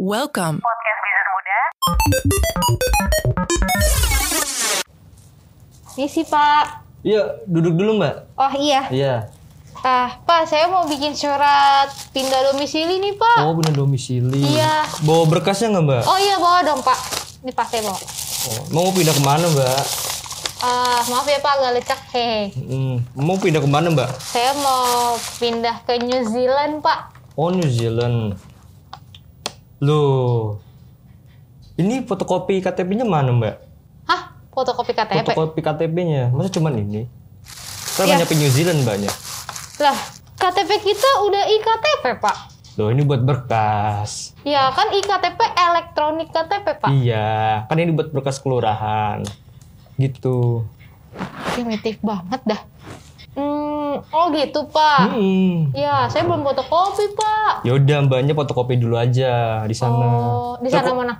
Welcome. Podcast Bisnis Muda. Misi Pak. Iya, duduk dulu mbak. Oh iya. Iya. Ah Pak, saya mau bikin surat pindah domisili nih Pak. Oh, punya domisili. Iya. Bawa berkasnya nggak mbak? Oh iya bawa dong Pak. Ini Pak saya bawa. Oh, mau pindah ke mana mbak? Ah maaf ya Pak agak lecak hehe. Hmm, mau pindah ke mana mbak? Saya mau pindah ke New Zealand Pak. Oh, New Zealand. Loh, ini fotokopi KTP-nya mana mbak? Hah? Fotokopi KTP? Fotokopi KTP-nya, masa cuman ini? Kita Iya. nyampe New Zealand banyak. Lah, KTP kita udah iktp Pak. Loh, ini buat berkas. Ya kan iktp elektronik KTP Pak. Iya, kan ini buat berkas kelurahan. Gitu. Primitif banget dah. Hmm, oh gitu Pak. Hmm. Ya, saya belum fotokopi Pak. Ya udah, mbaknya fotokopi dulu aja di sana. Oh, di sana Terus- mana?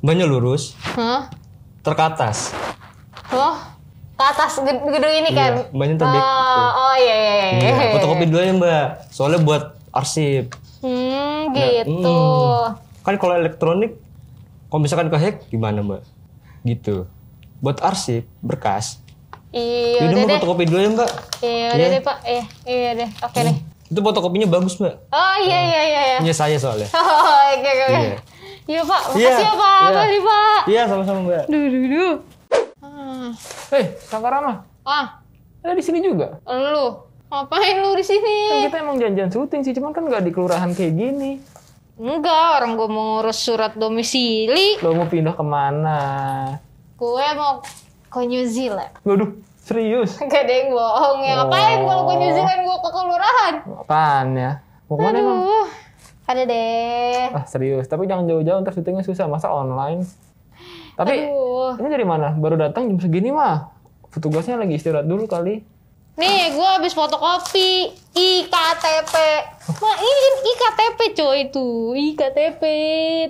Mbaknya lurus, Hah? terkatas. Oh, ke atas ged- gedung ini kan? Iya, mbaknya terbek. Oh, oh iya iya iya. Iya, fotokopi dulu ya mbak. Soalnya buat arsip. Hmm, Ya, gitu. hmm. Kan kalau elektronik, kalau misalkan ke hack gimana mbak? Gitu. Buat arsip, berkas. Iya, Yaudah udah deh. fotokopi dulu ya mbak. Iya, udah Iya. deh, Pak. Iya, iya deh. Oke deh. Itu fotokopinya bagus mbak. Oh, iya iya iya iya. Punya saya soalnya. Oh, oke oke. Iya. Iya, Pak. Iya, Makasih ya, Pak. iya. Makasih, Pak. Iya sama-sama mbak. Duh, duh, duh. Ah, Hei, Kakak Rama, ah, ada di sini juga. lu. Ngapain lu di sini? Kan kita emang janjian syuting sih, cuman kan nggak di kelurahan kayak gini. Enggak, orang gue mau ngurus surat domisili. Lo mau pindah ke mana? Gue mau ke New Zealand. Waduh, serius? Gak ada yang bohong ya. Ngapain kalau ke New Zealand gue ke kelurahan? Apaan ya? Mau ke mana emang? Ada deh. Ah, serius. Tapi jangan jauh-jauh, ntar syutingnya susah. Masa online? Tapi, Aduh. ini dari mana? Baru datang jam segini mah. Petugasnya lagi istirahat dulu kali. Nih, gue habis fotokopi IKTP. Nah, ini kan IKTP coy tuh. IKTP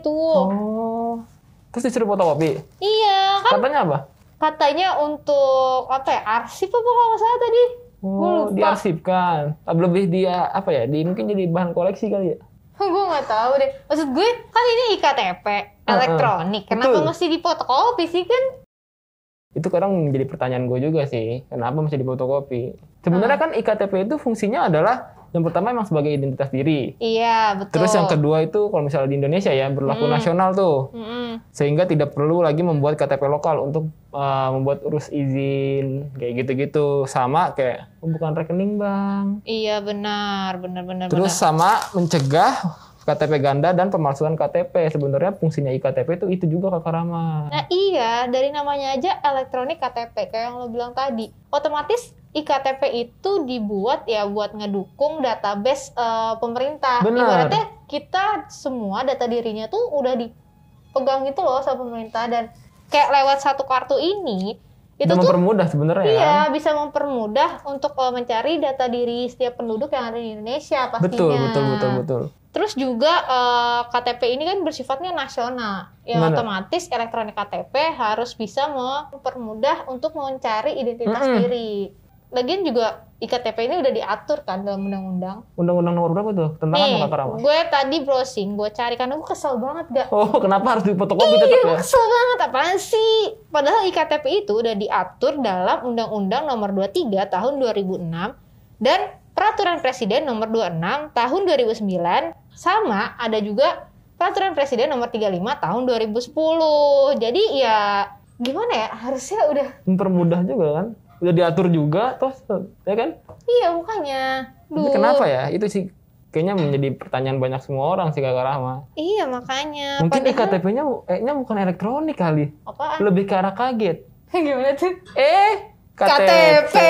tuh. Oh. Terus disuruh fotokopi? Iya, kan Katanya apa? Katanya untuk apa ya? Arsip apa kalau nggak salah tadi? Oh, diarsipkan. Lebih dia, apa ya, di, mungkin jadi bahan koleksi kali ya? gue nggak tahu deh. Maksud gue kan ini IKTP elektronik. Kenapa Betul. mesti difotokopi sih kan? itu kadang menjadi pertanyaan gue juga sih kenapa mesti difotokopi sebenarnya kan iktp itu fungsinya adalah yang pertama emang sebagai identitas diri. Iya, betul. terus yang kedua itu kalau misalnya di Indonesia ya berlaku nasional tuh. Mm-mm. sehingga tidak perlu lagi membuat KTP lokal untuk uh, membuat urus izin kayak gitu-gitu. Sama kayak pembukaan rekening bang. Iya, benar, benar, benar, terus benar. sama mencegah KTP ganda dan pemalsuan KTP sebenarnya fungsinya iktp itu itu juga kakak Rama Nah iya, dari namanya aja elektronik KTP, kayak yang lo bilang tadi. Otomatis IKTP itu dibuat ya buat ngedukung database eh, pemerintah. Benar. Ibaratnya kita semua data dirinya tuh udah dipegang gitu loh sama pemerintah dan kayak lewat satu kartu ini itu itu tuh mempermudah sebenarnya ya iya bisa mempermudah untuk eh, mencari data diri setiap penduduk yang ada di Indonesia pastinya. betul betul betul betul Terus juga eh, KTP ini kan bersifatnya nasional. Ya Benar. otomatis elektronik KTP harus bisa mempermudah untuk mencari identitas Mm-mm. diri. Lagian juga IKTP ini udah diatur kan dalam undang-undang. undang-undang nomor berapa tuh tentang apa Nih, Rama gue tadi browsing, gue cari karena gue kesel banget gak. Oh, kenapa harus difotokopi Iya, tetap gue ya? kesel banget apaan sih? Padahal IKTP itu udah diatur dalam Undang-Undang Nomor 23 Tahun 2006 dan Peraturan Presiden Nomor 26 Tahun 2009 sama ada juga Peraturan Presiden Nomor 35 Tahun 2010. Jadi ya gimana ya? Harusnya udah Mempermudah juga kan? Udah diatur juga, terus ya kan? iya bukannya. Tapi kenapa ya? Itu sih kayaknya menjadi pertanyaan banyak semua orang sih kakak Rahma. Iya makanya. Mungkin Padahal- iktp-nya kayaknya bukan elektronik kali. apaan? Lebih ke arah kaget. gimana tuh? Eh, KTP.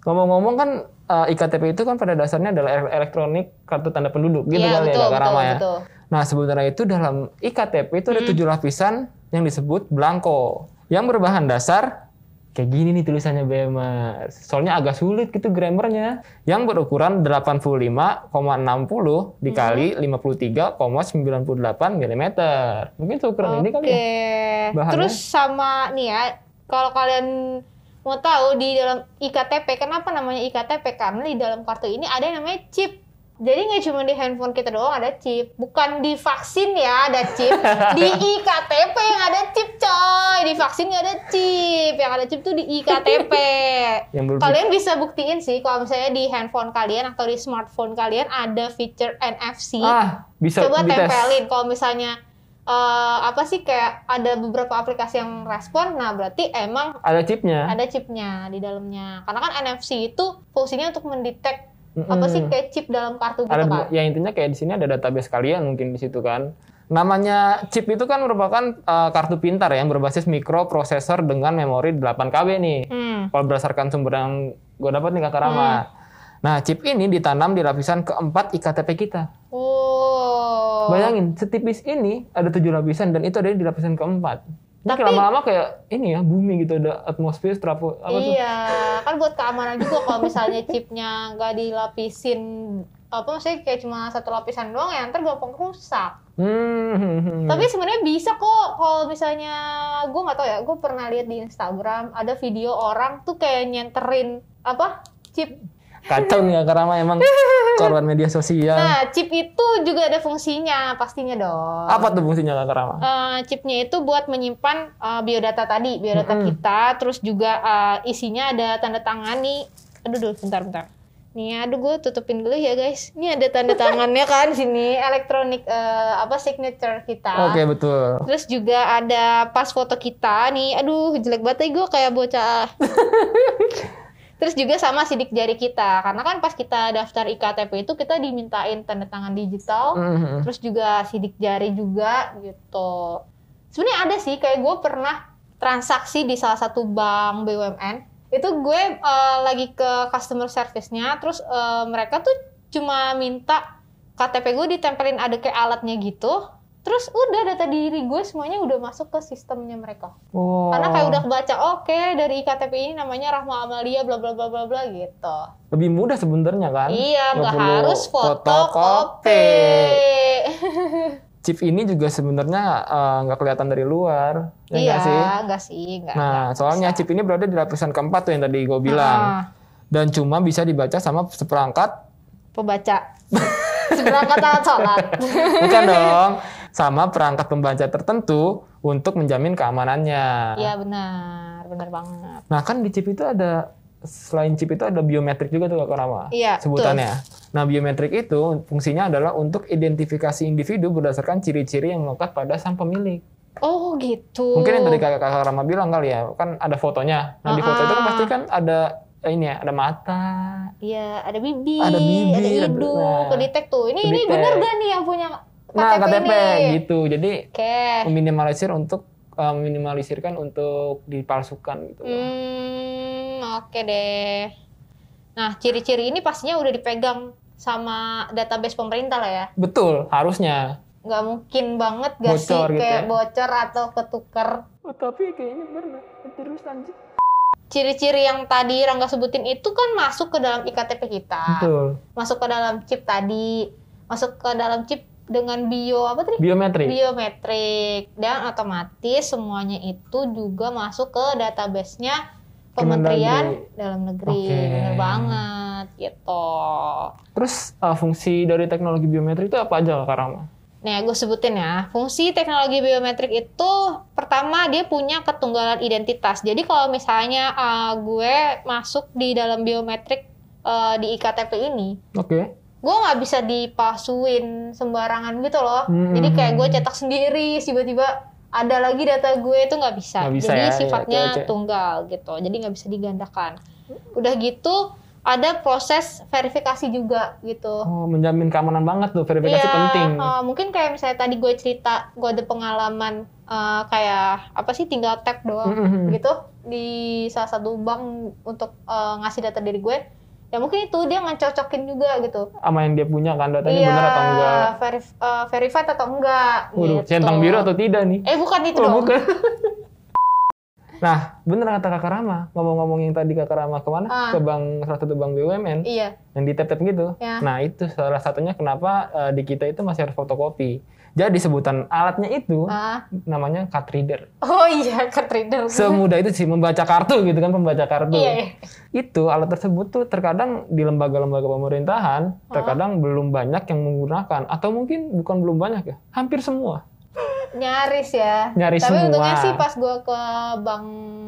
Ngomong-ngomong kan eh, iktp itu kan pada dasarnya adalah ele- elektronik kartu tanda penduduk gitu Iya kali betul ya kakak Rahma ya. betul. Nah sebenarnya itu dalam iktp itu Hmm. ada tujuh lapisan yang disebut blanko yang berbahan dasar kayak gini nih tulisannya BMers. Soalnya agak sulit gitu grammarnya. Yang berukuran 85,60 dikali Hmm. 53,98 mm. Mungkin seukuran ini kali ya. Bahannya? Terus sama nih ya, kalau kalian mau tahu di dalam IKTP, kenapa namanya IKTP? Karena di dalam kartu ini ada yang namanya chip. Jadi nggak cuma di handphone kita doang ada chip, bukan di vaksin ya ada chip, di iktp yang ada chip coy, di vaksin nggak ada chip, yang ada chip tuh di iktp. Yang Kalian bisa buktiin sih kalau misalnya di handphone kalian atau di smartphone kalian ada fitur NFC. ah bisa Coba dites. tempelin kalau misalnya eh, apa sih kayak ada beberapa aplikasi yang respon, nah berarti emang Ada chipnya. ada chipnya di dalamnya. Karena kan NFC itu fungsinya untuk mendetek Mm-mm. apa sih kayak chip dalam kartu gitu ada kan. ya intinya kayak di sini ada database kalian mungkin di situ kan. Namanya chip itu kan merupakan uh, kartu pintar yang berbasis mikroprosesor dengan memori 8 KB nih. Hmm. Kalau berdasarkan sumber yang gue dapat nih Kakak Rama. Nah, chip ini ditanam di lapisan keempat IKTP kita. Oh. Bayangin, setipis ini ada tujuh lapisan dan itu ada di lapisan keempat. Tapi- lama-lama kayak ini ya, bumi gitu ada atmosfer apa tuh? Iya, kan buat keamanan juga kalau misalnya chipnya nggak dilapisin apa maksudnya kayak cuma satu lapisan doang ya ntar gampang rusak. Hmm. Tapi sebenarnya bisa kok kalau misalnya gue nggak tahu ya, gue pernah lihat di Instagram ada video orang tuh kayak nyenterin apa chip. Kacau nih Kakak Rama emang korban media sosial. Nah, chip itu juga ada fungsinya pastinya dong. Apa tuh fungsinya Kakak Rama? Eh, chipnya itu buat menyimpan eh, biodata tadi, biodata Mm-mm. kita, terus juga eh, isinya ada tanda tangan nih. Aduh, duh, bentar, bentar. Nih, aduh gue tutupin dulu ya guys. Ini ada tanda tangannya kan sini, elektronik eh, apa signature kita. Oke, betul. Terus juga ada pas foto kita nih. Aduh, jelek banget ya gue kayak bocah. Terus juga sama sidik jari kita. Karena kan pas kita daftar IKTP itu kita dimintain tanda tangan digital Mhm. terus juga sidik jari juga gitu. Sebenarnya ada sih kayak gue pernah transaksi di salah satu bank BUMN. Itu gue eh, lagi ke customer service-nya, terus eh, mereka tuh cuma minta KTP gue ditempelin ada kayak alatnya gitu. Terus udah data diri gue semuanya udah masuk ke sistemnya mereka. Oh. Karena kayak udah kebaca, oke dari IKTP ini namanya Rahma Amalia bla bla bla bla bla gitu. lebih mudah sebenarnya kan? Iya, nggak harus fotokopi. Chip ini juga sebenarnya eh, nggak kelihatan dari luar, ya iya, nggak sih? enggak sih, enggak. Nah, soalnya chip ini berada di lapisan keempat tuh yang tadi gue bilang. Ah, Dan cuma bisa dibaca sama seperangkat, pembaca. Seberangkat alat sholat. bukan dong, sama perangkat pembaca tertentu untuk menjamin keamanannya. Iya benar, benar banget. Nah kan di chip itu ada selain chip itu ada biometrik juga tuh Kak Rama. Iya, sebutannya. Nah, biometrik itu fungsinya adalah untuk identifikasi individu berdasarkan ciri-ciri yang melekat pada sang pemilik. Oh gitu. Mungkin yang tadi Kakak Kakak Rama bilang kali ya, kan ada fotonya. Nah, di foto itu kan pasti kan ada eh, ini ya, ada mata. Iya, ada bibir, Ada bibir, ada hidung, nah, kedetek tuh. Ini ini kedetek. benar gak nih yang punya Nah, KTP ini? gitu. Jadi Oke. meminimalisir untuk eh, meminimalisirkan untuk dipalsukan gitu. Hmm, oke deh. Nah, ciri-ciri ini pastinya udah dipegang sama database pemerintah lah ya. Betul, harusnya. Nggak mungkin banget gak sih Bocor gitu kayak ya. bocor atau ketuker. Oh, tapi kayaknya pernah. Terus lanjut. Ciri-ciri yang tadi Rangga sebutin itu kan masuk ke dalam IKTP kita. Betul. Masuk ke dalam chip tadi. Masuk ke dalam chip dengan bio apa tadi? Biometrik. biometrik dan otomatis semuanya itu juga masuk ke database-nya Kementerian Dalam Negeri. Oke. Bener banget gitu. Terus eh, fungsi dari teknologi biometrik itu apa aja Kak Rama? Nih, gue sebutin ya. Fungsi teknologi biometrik itu pertama dia punya ketunggalan identitas. Jadi kalau misalnya uh, gue masuk di dalam biometrik uh, di IKTP ini, Oke. Gue nggak bisa dipalsuin sembarangan gitu loh. Hmm. Jadi kayak gue cetak sendiri, tiba-tiba ada lagi data gue itu nggak bisa. Nggak bisa Jadi ya, sifatnya ya, oke, oke. tunggal gitu. Jadi nggak bisa digandakan. Udah gitu ada proses verifikasi juga gitu. Oh, menjamin keamanan banget tuh, verifikasi Iya, penting. uh, mungkin kayak misalnya tadi gue cerita, gue ada pengalaman uh, kayak apa sih tinggal tap doang Mhm. gitu di salah satu bank untuk uh, ngasih data diri gue. Ya mungkin itu dia ngecocokin juga gitu. Sama yang dia punya kan datanya Iya, benar atau enggak. verif- uh, verified atau enggak. Waduh, gitu. centang biru atau tidak nih? Eh bukan itu Oh, dong. bukan. Nah, bener kata Kakak Rama. Ngomong-ngomong yang tadi Kakak Rama ke mana? Ah. Ke bank, salah satu bank BUMN. Iya. Yang di tap-tap gitu. Ya. Nah, itu salah satunya kenapa eh, di kita itu masih harus fotokopi. Jadi sebutan alatnya itu Ah. namanya card reader. Oh iya, card reader. Semudah itu sih membaca kartu gitu kan pembaca kartu. Iya, iya. Itu alat tersebut tuh terkadang di lembaga-lembaga pemerintahan Ah. terkadang belum banyak yang menggunakan atau mungkin bukan belum banyak ya, hampir semua. Nyaris ya. Nyaris Tapi semua. untungnya sih pas gue ke bank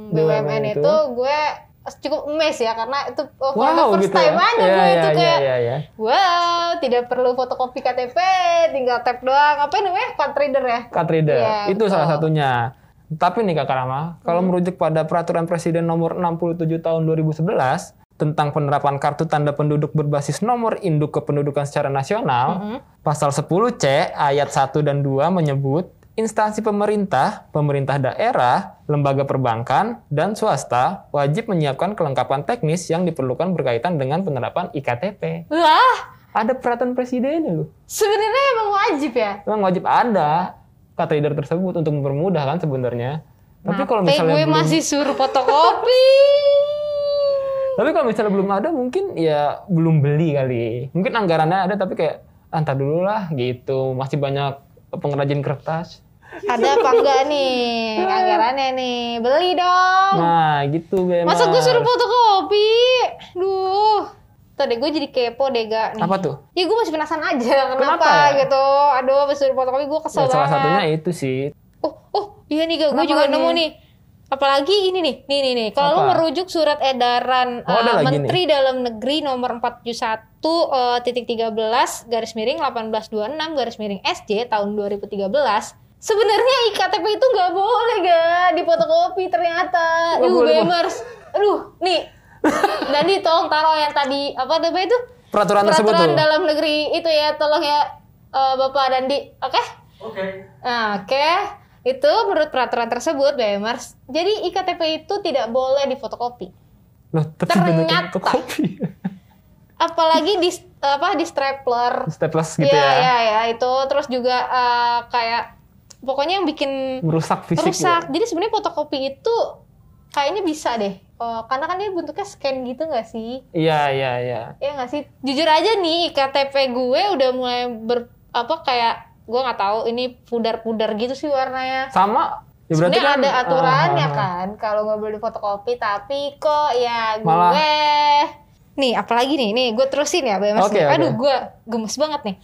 BUMN BUMN itu. itu, gue cukup emes ya karena itu oh, for the Wow first gitu time ya. aja Iya, gue iya, itu iya, kayak iya, iya. wow tidak perlu fotokopi KTP tinggal tap doang apa namanya card reader ya Card reader. Iya, itu betul. Hmm. salah satunya. Tapi nih Kak Rama, kalau merujuk pada peraturan Presiden nomor 67 tahun 2011 tentang penerapan kartu tanda penduduk berbasis nomor induk kependudukan secara nasional, Mhm. pasal 10C ayat 1 dan 2 menyebut instansi pemerintah, pemerintah daerah, lembaga perbankan, dan swasta wajib menyiapkan kelengkapan teknis yang diperlukan berkaitan dengan penerapan IKTP. Wah, Ada peraturan presidennya loh. sebenarnya emang wajib ya. Memang wajib ada card reader tersebut untuk mempermudah kan sebenarnya. Tapi kalau misalnya gue belum, masih suruh fotokopi. tapi kalau misalnya belum ada mungkin ya belum beli kali. Mungkin anggarannya ada tapi kayak "Ah, ntar dulu lah gitu. Masih banyak pengrajin kertas. Ada apa enggak nih anggarannya nih? Beli dong. Nah gitu Bemar. Masa gue suruh fotokopi? Duh. Tadi gue jadi kepo deh gak nih. Apa tuh? Ya gue masih penasaran aja kenapa, Kenapa ya? gitu. Aduh, pas suruh fotokopi gue kesel Ya, salah banget. satunya itu sih. Oh, oh, iya nih gak, gue juga lagi? nemu nih. Apalagi ini nih, nih nih nih. Kalau lu merujuk surat edaran Oh, eh, lagi Menteri Dalam Negeri nomor 471 eh, titik 13 garis miring 1826 garis miring SJ tahun 2013. Sebenarnya iktp itu nggak boleh ga difotokopi ternyata. Nggak Yuh, gamers. Aduh, nih. Dandi tolong taruh yang tadi apa namanya itu? Peraturan tersebut Peraturan tuh. dalam negeri itu ya, tolong ya eh, Bapak Dandi. Oke? Oke. Nah, Oke, itu menurut peraturan tersebut, BMers. Jadi iktp itu tidak boleh difotokopi. Loh, tapi Ternyata. fotokopi. Apalagi di apa di stapler. Staples gitu Iya, ya. iya, ya, itu terus juga eh, kayak pokoknya yang bikin Merusak fisik. rusak. ya. Jadi sebenarnya fotokopi itu kayaknya bisa deh. Eh, karena kan dia bentuknya scan gitu nggak sih? Iya, iya, iya. Ya nggak sih? Jujur aja nih, KTP gue udah mulai ber apa kayak gue nggak tahu ini pudar-pudar gitu sih warnanya. Sama. Ya berarti kan ada aturannya ah. kan kalau nggak boleh fotokopi tapi kok ya gue Malah- nih apalagi nih nih gue terusin ya Oke, nih. oke. aduh gue gemes banget nih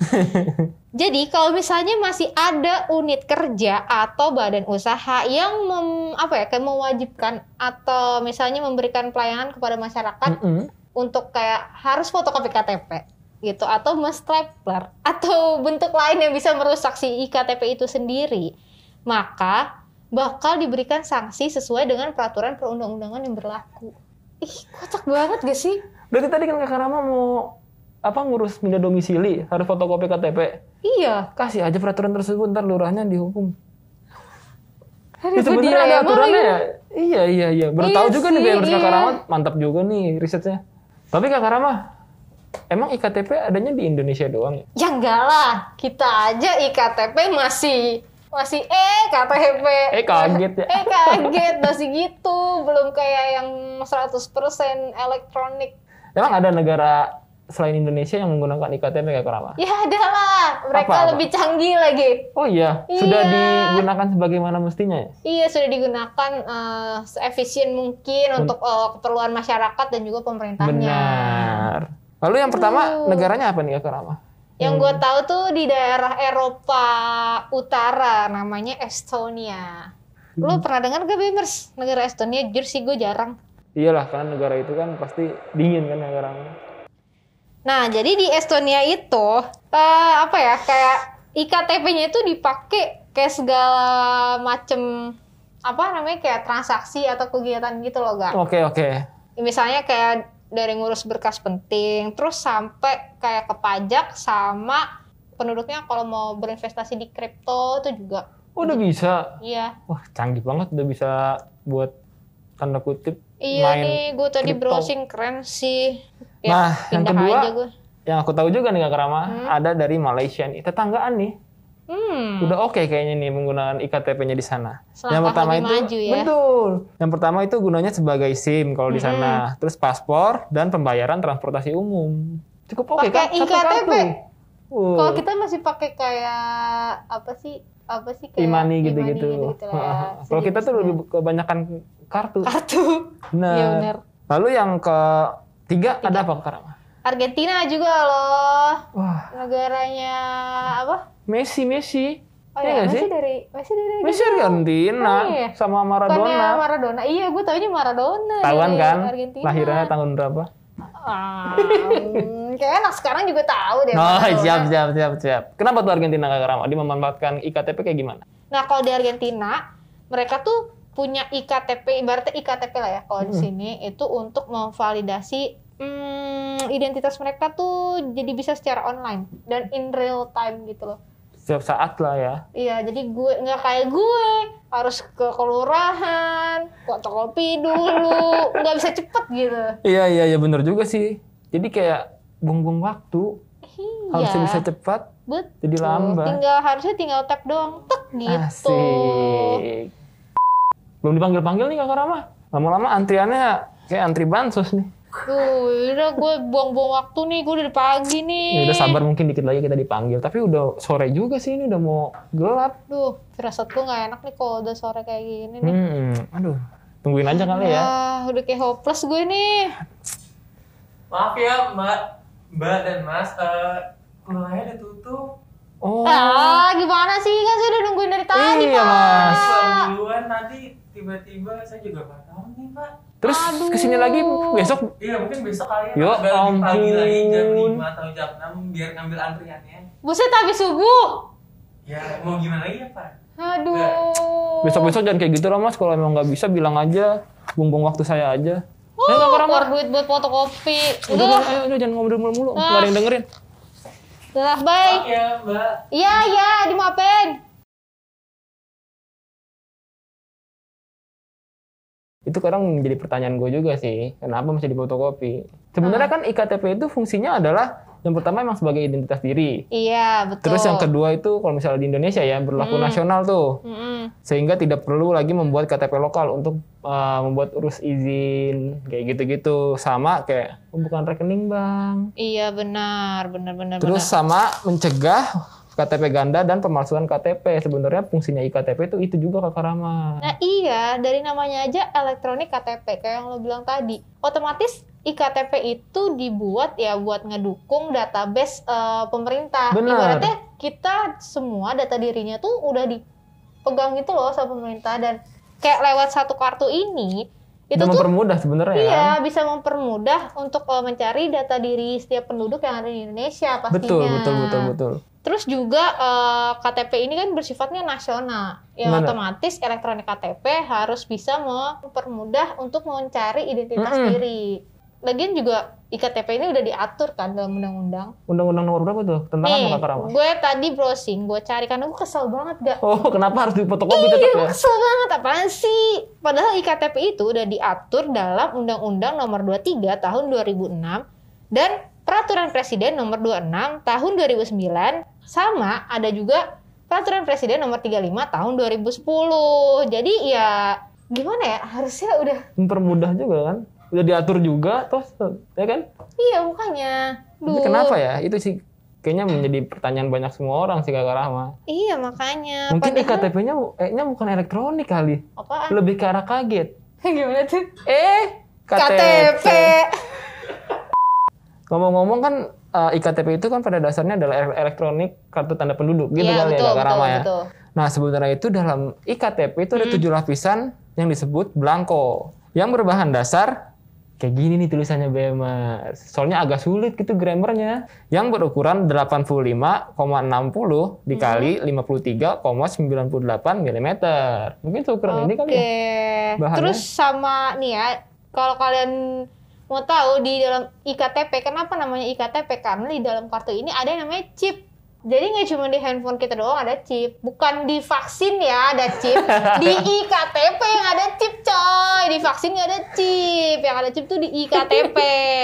jadi kalau misalnya masih ada unit kerja atau badan usaha yang mem, apa ya kayak mewajibkan atau misalnya memberikan pelayanan kepada masyarakat Mm-mm. untuk kayak harus fotokopi KTP gitu atau mestapler atau bentuk lain yang bisa merusak si iktp itu sendiri maka bakal diberikan sanksi sesuai dengan peraturan perundang-undangan yang berlaku ih kocak banget gak sih Berarti tadi kan Kakak Rama mau apa ngurus pindah domisili harus fotokopi KTP. iya Kasih aja peraturan tersebut ntar lurahnya dihukum. Aduh, Ya, sebenarnya ada aturannya ya. Iya iya iya. Baru Iya tahu juga nih sih, BMers Kakak iya. Rama mantap juga nih risetnya. Tapi Kakak Rama emang iktp adanya di Indonesia doang ya? ya enggak lah kita aja iktp masih masih eh KTP Eh, kaget ya. eh kaget masih gitu belum kayak yang 100% elektronik Emang ada negara selain Indonesia yang menggunakan iktp Kakak Rama? Ya ada lah, mereka Apa, apa? lebih canggih lagi. Oh iya, sudah Iya. digunakan sebagaimana mestinya ya? Iya sudah digunakan eh, seefisien mungkin untuk eh, keperluan masyarakat dan juga pemerintahnya. Benar. Lalu yang pertama negaranya apa nih Kakak Rama? Yang gue tahu tuh di daerah Eropa Utara namanya Estonia. Lu Hmm. pernah dengar gak Bemers? Negara Estonia jujur sih gue jarang. Iyalah, karena negara itu kan pasti dingin kan Rama. Nah, jadi di Estonia itu eh, apa ya kayak IKTP-nya itu dipakai kayak segala macem apa namanya kayak transaksi atau kegiatan gitu loh, Gak? Oke oke. Misalnya kayak dari ngurus berkas penting, terus sampai kayak ke pajak sama penduduknya kalau mau berinvestasi di kripto itu juga. Oh, udah bisa. Iya. Wah canggih banget udah bisa buat tanda kutip Iya main. nih, gue tadi kripto. browsing keren sih. Nah, yang kedua, aja gue. Yang aku tahu juga nih Kak Rama, Hmm. ada dari Malaysia nih, tetanggaan nih. Hmm. Udah oke kayaknya nih penggunaan iktp-nya di sana. Selangkah yang pertama itu maju ya. betul. Yang pertama itu gunanya sebagai SIM kalau di sana. Terus paspor dan pembayaran transportasi umum. Cukup oke Pakai kan? Satu iktp. Wow. Kalau kita masih pakai kayak apa sih? Apa sih kayak Imani gitu-gitu. gitu-gitu lah ya. Kalau kita tuh lebih kebanyakan kartu. kartu. Iya benar. Lalu yang ketiga ada apa Kak Rama? Argentina juga loh. Wah, Negaranya apa? Messi, Messi. Oh Iya ya, Messi sih? dari Messi dari Messi Argentina Oh, iya. sama Bukannya Maradona. Maradona. Iya, gue taunya Maradona. Tahuan kan? Argentina. Lahirnya tahun berapa? Ah, hmm, kayak anak sekarang juga tahu deh. Oh, Maradona. siap, siap, siap, siap. Kenapa tuh Argentina Kak Rama? Dia memanfaatkan iktp kayak gimana? Nah, kalau di Argentina, mereka tuh punya iktp, ibaratnya iktp lah ya kalau di Hmm. sini itu untuk memvalidasi hmm, identitas mereka tuh jadi bisa secara online dan in real time gitu loh. Setiap saat lah ya. Iya, jadi gue nggak kayak gue harus ke kelurahan, fotokopi dulu, nggak bisa cepet gitu. Iya, iya, iya bener juga sih. Jadi kayak buang-buang waktu. Iya. Harusnya bisa cepat, Betul. jadi lambat. Tinggal harusnya tinggal tap doang, tek gitu. Asik. Belum dipanggil-panggil nih Kakak Rama. Lama-lama antriannya kayak antri bansos nih. Tuh, udah gue buang-buang waktu nih, gue dari pagi nih. Ya udah sabar mungkin dikit lagi kita dipanggil. Tapi udah sore juga sih ini udah mau gelap. Duh, firasat gue gak enak nih kalau udah sore kayak gini nih. Hmm, aduh. Tungguin aja kali ya. Ah, udah kayak hopeless gue nih. Maaf ya Mbak, Mbak dan Mas, eh kuliahnya udah tutup. Oh. Ah, gimana sih? Kan saya udah nungguin dari tadi, Iya, Pak. Mas. Pulang duluan nanti tiba-tiba saya juga nggak tahu nih Pak. Terus ke sini lagi besok Iya mungkin besok kali Ya lebih pagi lagi jam ampun. 5 atau jam 6 biar ngambil antriannya. Buset, habis subuh. Ya mau gimana lagi ya Pak? Aduh. besok-besok jangan kayak gitu lah mas. Kalau emang nggak bisa bilang aja. Bumbung waktu saya aja. Oh, Ayo, keluar duit buat fotokopi. Udah, Udah, ayo, udah, jangan ngobrol mulu. Nggak ada yang dengerin. udah, bye. Maaf ya Mbak. Iya, iya, dimaafin. Itu kadang menjadi pertanyaan gue juga sih. Kenapa mesti difotokopi? Sebenarnya kan IKTP itu fungsinya adalah yang pertama emang sebagai identitas diri. Iya, betul. Terus yang kedua itu kalau misalnya di Indonesia ya berlaku Hmm. nasional tuh. Mm-mm. Sehingga tidak perlu lagi membuat KTP lokal untuk uh, membuat urus izin kayak gitu-gitu. Sama kayak pembukaan rekening, Bang. Iya, benar, benar, benar, Terus benar. sama mencegah KTP ganda dan pemalsuan KTP. Sebenarnya fungsinya iktp itu itu juga Kakak Rama. Nah iya, dari namanya aja elektronik KTP, kayak yang lo bilang tadi. Otomatis IKTP itu dibuat ya buat ngedukung database eh, pemerintah. Benar. Ibaratnya kita semua data dirinya tuh udah dipegang gitu loh sama pemerintah dan kayak lewat satu kartu ini itu tuh mempermudah sebenarnya ya. Iya, bisa mempermudah untuk eh, mencari data diri setiap penduduk yang ada di Indonesia pastinya. Betul, betul, betul, betul. Terus juga eh, KTP ini kan bersifatnya nasional. Yang Benar. otomatis elektronik KTP harus bisa mempermudah untuk mencari identitas Mm-mm. diri. Lagian juga IKTP ini udah diatur kan dalam undang-undang. Undang-undang nomor berapa tuh? Tentang Nih, apa Kakak Rama? gue tadi browsing, gue cari karena gue kesel banget gak Oh, kenapa harus difotokopi Iya, tetap gue ya? kesel banget apaan sih? Padahal IKTP itu udah diatur dalam Undang-Undang Nomor 23 Tahun 2006 dan Peraturan Presiden Nomor 26 Tahun 2009 sama ada juga Peraturan Presiden Nomor 35 Tahun 2010. Jadi ya gimana ya? Harusnya udah Mempermudah juga kan? Udah diatur juga, toh, ya kan? iya makanya. Tapi Duh. kenapa ya? Itu sih kayaknya menjadi pertanyaan banyak semua orang sih Kakak Rahma. Iya makanya. Mungkin Padahal- iktp-nya kayaknya bukan elektronik kali. apaan? Lebih ke arah kaget. Gimana tuh? Eh, KTP. Ngomong-ngomong kan eh, iktp itu kan pada dasarnya adalah ele- elektronik kartu tanda penduduk gitu kali betul, ya Kakak Rahma ya. betul. Nah sebenarnya itu dalam iktp itu ada Hmm. tujuh lapisan yang disebut blanko. Yang berbahan dasar kayak gini nih tulisannya BMR. Soalnya agak sulit gitu grammarnya. Yang berukuran 85,60 dikali Hmm. 53,98 mm. Mungkin seukuran ini kali ya. Bahannya. Terus sama nih ya, kalau kalian mau tahu di dalam IKTP, kenapa namanya IKTP? Karena di dalam kartu ini ada yang namanya chip. Jadi nggak cuma di handphone kita doang ada chip, bukan di vaksin ya ada chip, di iktp yang ada chip coy, di vaksin nggak ada chip, yang ada chip tuh di iktp.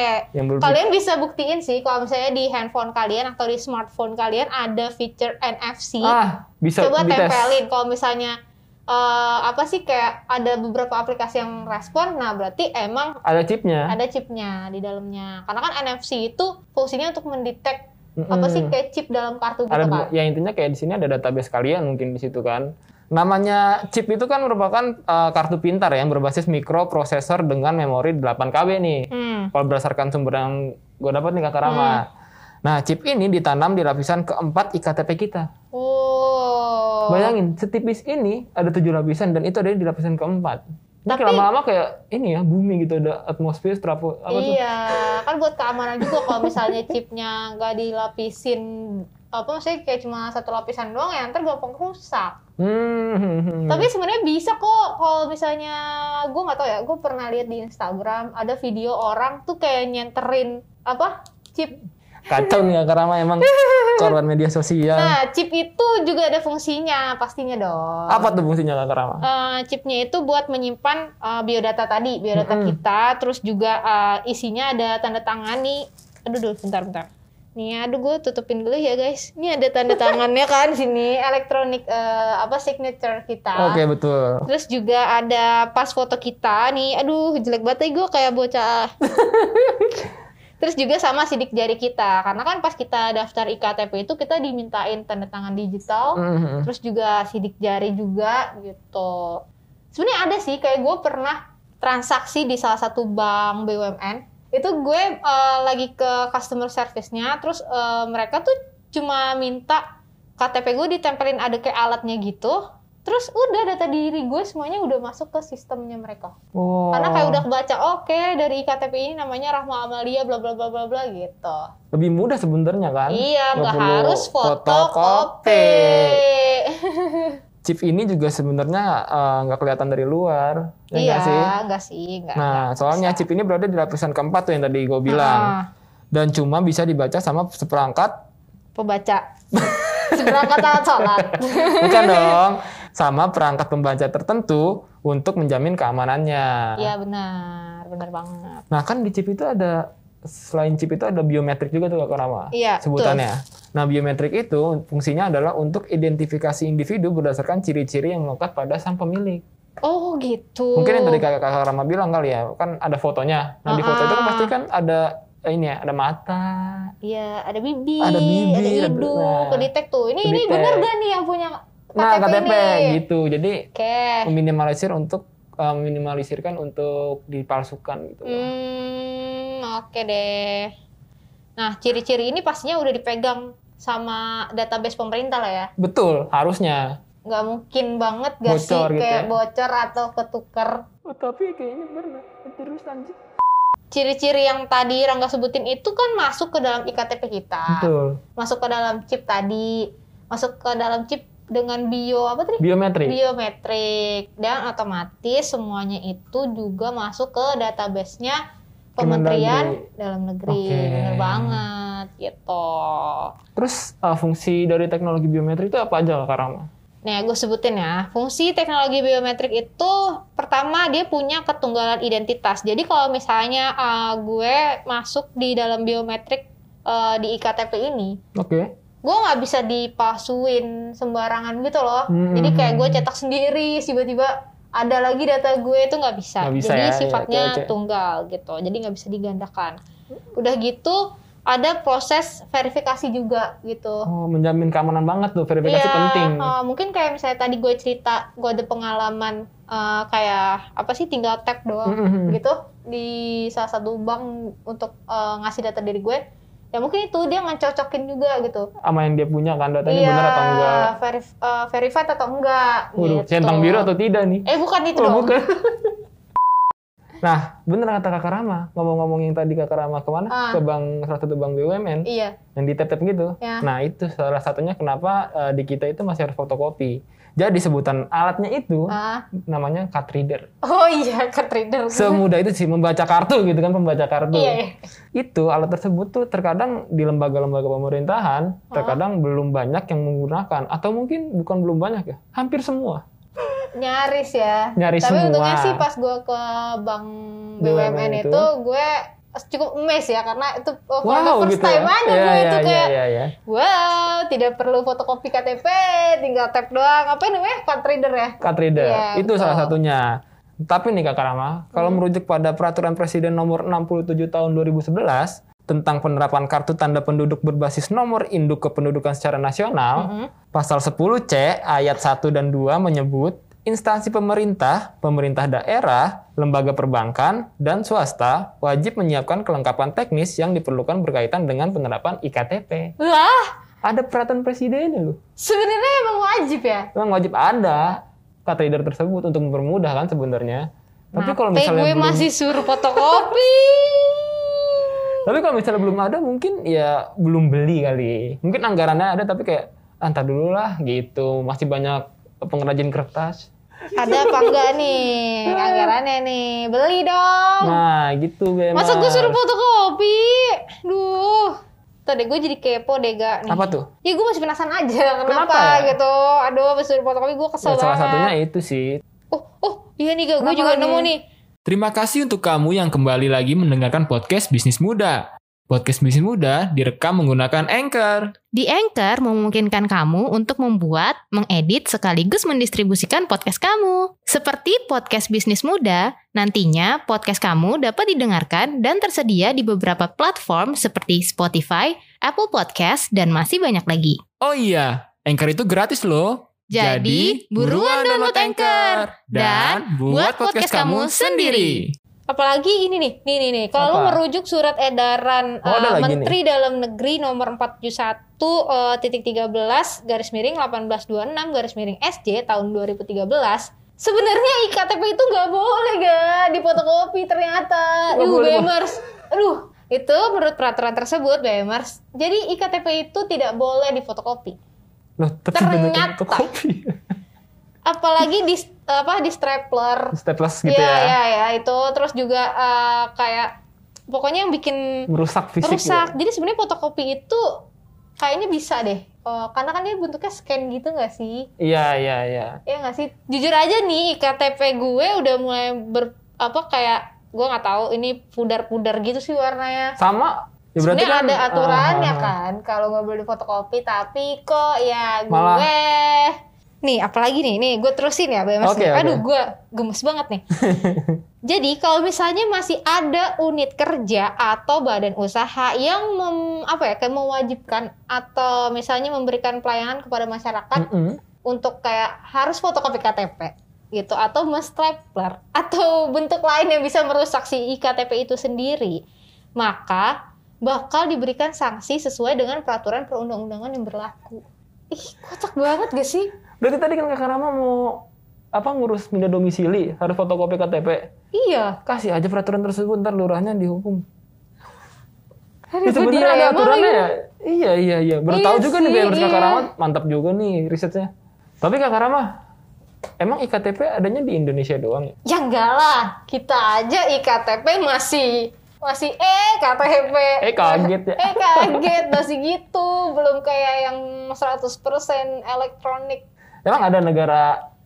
Kalian bisa buktiin sih kalau misalnya di handphone kalian atau di smartphone kalian ada fitur NFC. Ah, bisa Coba dites. tempelin kalau misalnya eh, apa sih kayak ada beberapa aplikasi yang respon, nah berarti emang Ada chipnya. ada chipnya di dalamnya. Karena kan NFC itu fungsinya untuk mendetek Mm-mm. apa sih kayak chip dalam kartu gitu ada kan. ya intinya kayak di sini ada database kalian mungkin di situ kan namanya chip itu kan merupakan uh, kartu pintar yang berbasis mikroprosesor dengan memori 8 KB nih Hmm. kalau berdasarkan sumber yang gue dapat nih kata Rama nah chip ini ditanam di lapisan keempat iktp kita Oh. bayangin setipis ini ada tujuh lapisan dan itu ada di lapisan keempat Tapi lama-lama kayak ini ya bumi gitu ada atmosfer strapo apa tuh Iya, kan buat keamanan juga kalau misalnya chipnya nggak dilapisin apa maksudnya kayak cuma satu lapisan doang ya ntar gampang rusak. Hmm. Tapi sebenarnya bisa kok kalau misalnya gue nggak tahu ya, gue pernah lihat di Instagram ada video orang tuh kayak nyenterin apa chip. Kacau nih Kak Rama emang korban media sosial Nah, chip itu juga ada fungsinya pastinya dong. apa tuh fungsinya Kak Rama Eh, chipnya itu buat menyimpan eh, biodata tadi, biodata Mm-mm. kita, terus juga eh, isinya ada tanda tangan nih. Aduh, dulu bentar, bentar. Nih, aduh gue tutupin dulu ya guys. Ini ada tanda tangannya kan sini, elektronik eh, apa signature kita. Oke betul. Terus juga ada pas foto kita nih. Aduh, jelek banget gue kayak bocah. Terus juga sama sidik jari kita. Karena kan pas kita daftar IKTP itu kita dimintain tanda tangan digital Mhm. terus juga sidik jari juga gitu. Sebenarnya ada sih kayak gue pernah transaksi di salah satu bank BUMN. Itu gue eh, lagi ke customer service-nya, terus eh, mereka tuh cuma minta KTP gue ditempelin ada kayak alatnya gitu. Terus udah data diri gue semuanya udah masuk ke sistemnya mereka. Oh. Karena kayak udah kebaca, oke dari IKTP ini namanya Rahma Amalia bla bla bla bla bla gitu. lebih mudah sebenarnya kan? Iya, nggak harus fotokopi. Chip ini juga sebenarnya eh, nggak kelihatan dari luar, ya iya, nggak sih? enggak sih, enggak. Nah, enggak soalnya bisa. chip ini berada di lapisan keempat tuh yang tadi gue bilang, Ah, dan cuma bisa dibaca sama seperangkat, pembaca. Seberangkat alat sholat. bukan dong, sama perangkat pembaca tertentu untuk menjamin keamanannya. Iya benar, benar banget. Nah kan di chip itu ada selain chip itu ada biometrik juga tuh Kak Rama Iya, sebutannya. Nah biometrik itu fungsinya adalah untuk identifikasi individu berdasarkan ciri-ciri yang melekat pada sang pemilik. Oh gitu. Mungkin yang tadi kakak kakak Rama bilang kali ya, kan ada fotonya. Nah di foto itu kan pasti kan ada eh, ini ya, ada mata. Iya, ada bibir, Ada bibir, ada ada- hidung, nah. kedetek tuh. Ini ini Kedetek. benar gak nih yang punya Nah KTP ini? gitu. Jadi Oke. meminimalisir untuk eh, meminimalisirkan untuk dipalsukan gitu. Hmm, oke deh. Nah, ciri-ciri ini pastinya udah dipegang sama database pemerintah lah ya. Betul, harusnya. Nggak mungkin banget gak sih Bocor gitu kayak ya. bocor atau ketuker. Oh, tapi kayaknya benar. Terus lanjut. Ciri-ciri yang tadi Rangga sebutin itu kan masuk ke dalam IKTP kita. Betul. Masuk ke dalam chip tadi. Masuk ke dalam chip dengan bio apa tadi? Biometrik. Biometrik dan otomatis semuanya itu juga masuk ke database-nya Kementerian Kemendagri. Dalam Negeri. Oke. Bener banget gitu. Terus uh, fungsi dari teknologi biometrik itu apa aja Kak Rama? Nih, gue sebutin ya. Fungsi teknologi biometrik itu pertama dia punya ketunggalan identitas. Jadi kalau misalnya uh, gue masuk di dalam biometrik uh, di IKTP ini, Oke. Gue nggak bisa dipalsuin sembarangan gitu loh. Hmm. Jadi kayak gue cetak sendiri, tiba-tiba ada lagi data gue itu nggak bisa. Nggak bisa Jadi ya, iya, sifatnya oke, oke. tunggal gitu. Jadi nggak bisa digandakan. Udah gitu ada proses verifikasi juga gitu. Oh, menjamin keamanan banget tuh, verifikasi Iya, penting. uh, mungkin kayak misalnya tadi gue cerita, gue ada pengalaman uh, kayak apa sih tinggal tap doang Mhm. gitu di salah satu bank untuk uh, ngasih data diri gue. Ya mungkin itu dia ngecocokin juga gitu. Sama yang dia punya kan datanya Iya, benar atau enggak? verif- uh, verified atau enggak Waduh, gitu. centang biru atau tidak nih? Eh bukan itu Oh, dong. bukan. Nah, bener kata Kakak Rama. Ngomong-ngomong yang tadi Kakak Rama ke mana? Ah. Ke bank, salah satu bank BUMN. Iya. Yang di tap gitu. Ya. Nah, itu salah satunya kenapa eh, di kita itu masih harus fotokopi. Jadi sebutan alatnya itu Ah. namanya card reader. Oh iya, card reader. Semudah itu sih membaca kartu gitu kan, pembaca kartu. Iya, iya. Itu alat tersebut tuh terkadang di lembaga-lembaga pemerintahan Oh. terkadang belum banyak yang menggunakan atau mungkin bukan belum banyak ya, hampir semua. Nyaris ya. Nyaris Tapi semua. untungnya sih pas gue ke bank BUMN BUMN itu. itu, gue cukup emes ya karena itu oh, Wow, first gitu time ya. aja Iya, gue iya, itu iya, kayak iya, iya. wow tidak perlu fotokopi KTP tinggal tap doang apa namanya card reader ya Card reader. Iya, itu betul. salah satunya. Tapi nih Kak Rama, kalau Hmm. merujuk pada peraturan Presiden nomor 67 tahun 2011 tentang penerapan kartu tanda penduduk berbasis nomor induk kependudukan secara nasional, Mhm. pasal 10C ayat 1 dan 2 menyebut instansi pemerintah, pemerintah daerah, lembaga perbankan, dan swasta wajib menyiapkan kelengkapan teknis yang diperlukan berkaitan dengan penerapan IKTP. lah Ada peraturan presiden loh. sebenarnya emang wajib ya Memang wajib ada card reader tersebut untuk mempermudah kan sebenarnya. Tapi kalau Kenapa misalnya gue belum, masih suruh fotokopi tapi kalau misalnya belum ada mungkin ya belum beli kali. Mungkin anggarannya ada tapi kayak antar dulu lah gitu. Masih banyak pengrajin kertas. Ada apa enggak nih anggarannya nih beli dong Nah, gitu Bemar. masa gue suruh fotokopi duh Tadi gue jadi kepo deh gak nih. Apa tuh? Ya gue masih penasaran aja kenapa, Kenapa ya? gitu. Aduh habis suruh fotokopi gue Ya, kesel salah banget. satunya itu sih. Oh, oh, iya nih gak, gue juga lagi? nemu nih. Terima kasih untuk kamu yang kembali lagi mendengarkan podcast Bisnis Muda. Podcast Bisnis Muda direkam menggunakan Anchor. Di Anchor memungkinkan kamu untuk membuat, mengedit, sekaligus mendistribusikan podcast kamu. Seperti podcast Bisnis Muda, nantinya podcast kamu dapat didengarkan dan tersedia di beberapa platform seperti Spotify, Apple Podcast, dan masih banyak lagi. Oh iya, Anchor itu gratis loh. Jadi, buruan download Anchor dan buat podcast kamu sendiri. Apalagi ini nih, nih nih nih. Kalau lu merujuk surat edaran Oh, lagi Menteri Dalam Negeri nomor 471 eh, titik 13 garis miring 1826 garis miring SJ tahun 2013 Sebenarnya IKTP itu nggak boleh ga difotokopi ternyata. Nggak Yuh, boleh, Bang. Bemers. Aduh, itu menurut peraturan tersebut Bemers. Jadi IKTP itu tidak boleh difotokopi. Loh, tapi Ternyata. Apalagi di apa di stapler Staples gitu Iya, ya. iya, iya, itu terus juga eh, kayak pokoknya yang bikin Merusak fisik rusak. ya. Jadi sebenarnya fotokopi itu kayaknya bisa deh. Eh, karena kan dia bentuknya scan gitu nggak sih? Iya, iya, iya. Ya nggak sih? Jujur aja nih, KTP gue udah mulai ber apa kayak gue nggak tahu ini pudar-pudar gitu sih warnanya. Sama ya berarti Sebenarnya kan ada aturannya ah. kan kalau nggak boleh difotokopi tapi kok ya gue Malah- nih apalagi nih nih gue terusin ya nih. oke. aduh gue gemes banget nih jadi kalau misalnya masih ada unit kerja atau badan usaha yang mem, apa ya kayak mewajibkan atau misalnya memberikan pelayanan kepada masyarakat Mm-mm. untuk kayak harus fotokopi KTP gitu atau menstapler atau bentuk lain yang bisa merusak si iktp itu sendiri maka bakal diberikan sanksi sesuai dengan peraturan perundang-undangan yang berlaku ih kocak banget gak sih Berarti tadi kan Kakak Rama mau apa ngurus pindah domisili harus fotokopi KTP. iya Kasih aja peraturan tersebut ntar lurahnya dihukum. Aduh, Ya, gua sebenarnya ada aturannya ya. Iya iya iya. Baru Iya tahu juga nih sih, BMS Kakak iya. Rama mantap juga nih risetnya. Tapi Kakak Rama, emang IKTP adanya di Indonesia doang ya? ya enggak lah kita aja iktp masih masih eh KTP Eh, kaget ya. eh kaget masih gitu belum kayak yang 100% elektronik Emang ada negara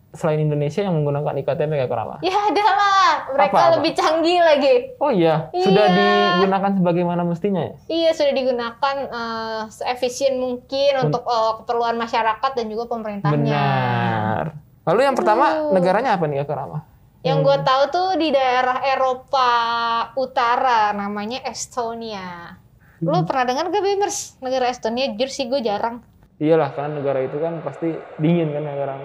selain Indonesia yang menggunakan IKTP Kakak Rama? Ya ada lah, mereka Apa, apa? lebih canggih lagi. Oh iya, sudah Iya. digunakan sebagaimana mestinya ya? Iya sudah digunakan eh, seefisien mungkin untuk eh, keperluan masyarakat dan juga pemerintahnya. Benar. Lalu yang pertama negaranya apa nih Kakak Rama? Yang gue tahu tuh di daerah Eropa Utara namanya Estonia. Hmm. Lu pernah dengar gak Bimers? Negara Estonia jujur sih gue jarang. Iyalah, karena negara itu kan pasti dingin kan negara.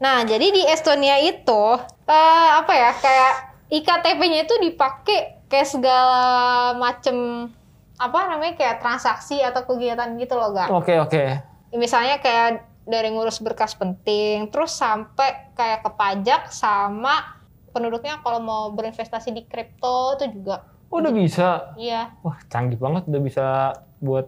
Nah, jadi di Estonia itu eh, apa ya kayak IKTP-nya itu dipakai kayak segala macem apa namanya kayak transaksi atau kegiatan gitu loh, gak? Oke oke. Misalnya kayak dari ngurus berkas penting, terus sampai kayak ke pajak sama penduduknya kalau mau berinvestasi di kripto itu juga Oh, udah bisa. iya. Wah, canggih banget udah bisa buat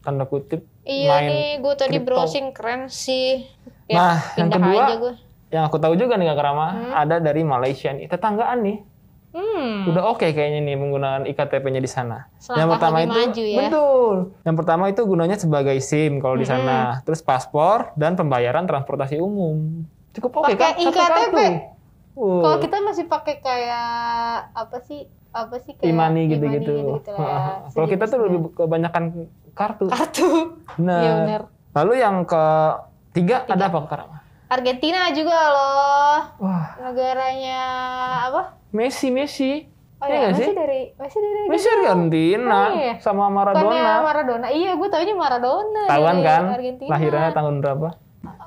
tanda kutip Iya main nih, gue tadi kripto. browsing keren sih. Nah, yang pindah kedua, aja. Yang aku tahu juga nih Kak Rama, ada dari Malaysia nih, tetanggaan nih. Hmm. Udah oke kayaknya nih menggunakan IKTP-nya di sana. Selangkah lebih maju ya. betul. Yang pertama itu gunanya sebagai SIM kalau di sana, terus paspor dan pembayaran transportasi umum. Cukup oke kan? Pakai Satu iktp. kartu. Kalau kita masih pakai kayak apa sih? Apa sih kayak E-money e-money gitu-gitu. lah. Kalau kita tuh Sejenisnya. lebih kebanyakan kartu. kartu. Nah, benar. lalu yang ketiga ada apa Kak Rama? Argentina juga loh. Wah, Negaranya apa? Messi, Messi. Oh Iya ya, sih? dari masih dari Messi Argentina Oh, iya. sama Bukannya Maradona. Maradona. Iya, gue taunya Maradona. Tahuan kan? Argentina. Lahirnya tahun berapa?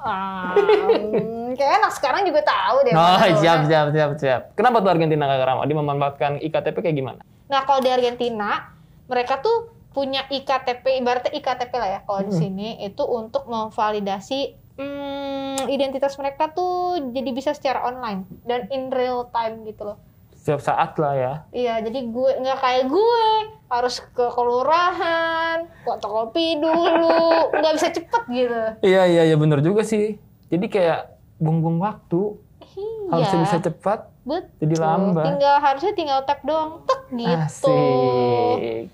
Hmm, kayak anak sekarang juga tahu deh. Oh, siap, siap, siap, siap. Kenapa tuh Argentina Kak Rama? Dia memanfaatkan IKTP kayak gimana? Nah, kalau di Argentina, mereka tuh punya IKTP, ibaratnya IKTP lah ya kalau di sini itu untuk memvalidasi hmm, identitas mereka tuh jadi bisa secara online dan in real time gitu loh. Setiap saat lah ya. Iya, jadi gue nggak kayak gue harus ke kelurahan, fotokopi dulu, nggak bisa cepet gitu. Iya, iya, iya bener juga sih. Jadi kayak buang-buang waktu. Iya. Harusnya bisa cepat, Betul. jadi lambat. Tinggal harusnya tinggal tap doang, tek gitu. Asik.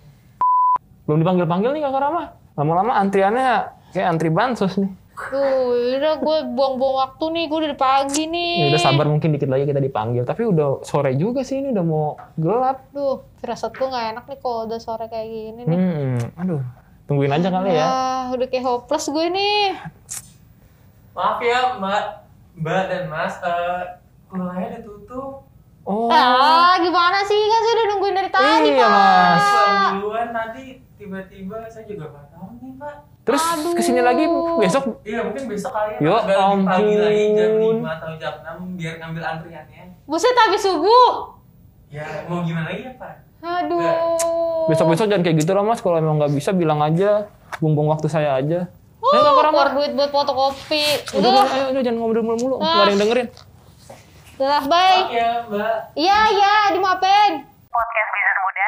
Belum dipanggil-panggil nih Kakak Rama. Lama-lama antriannya kayak antri bansos nih. Tuh, udah gue buang-buang waktu nih, gue udah pagi nih. Ya udah sabar mungkin dikit lagi kita dipanggil. Tapi udah sore juga sih ini udah mau gelap. Duh, firasat gue gak enak nih kalau udah sore kayak gini nih. Hmm, aduh. Tungguin aja kali ya. Wah, udah kayak hopeless gue nih. Maaf ya Mbak, Mbak dan Mas, eh kuliahnya udah tutup. Oh. Ah, gimana sih? Kan saya udah nungguin dari tadi, Iya, Pak. Mas. Duluan nanti tiba-tiba saya juga nggak tahu nih Pak. Terus ke sini lagi besok Iya mungkin besok kalian Ya lebih pagi ampun. lagi jam 5 atau jam 6 biar ngambil antriannya. Buset, habis subuh. Ya mau gimana lagi ya Pak? Aduh. besok-besok jangan kayak gitu lah mas. Kalau emang nggak bisa bilang aja. Buang-buang waktu saya aja. Wah, Ayo, Rama. keluar duit buat fotokopi. Udah, Udah, udah, ayo, udah, jangan ngobrol mulu-mulu. Nggak ada yang dengerin. udah, bye. Maaf ya Mbak. Iya, iya, dimaafin. Podcast Bisnis Muda.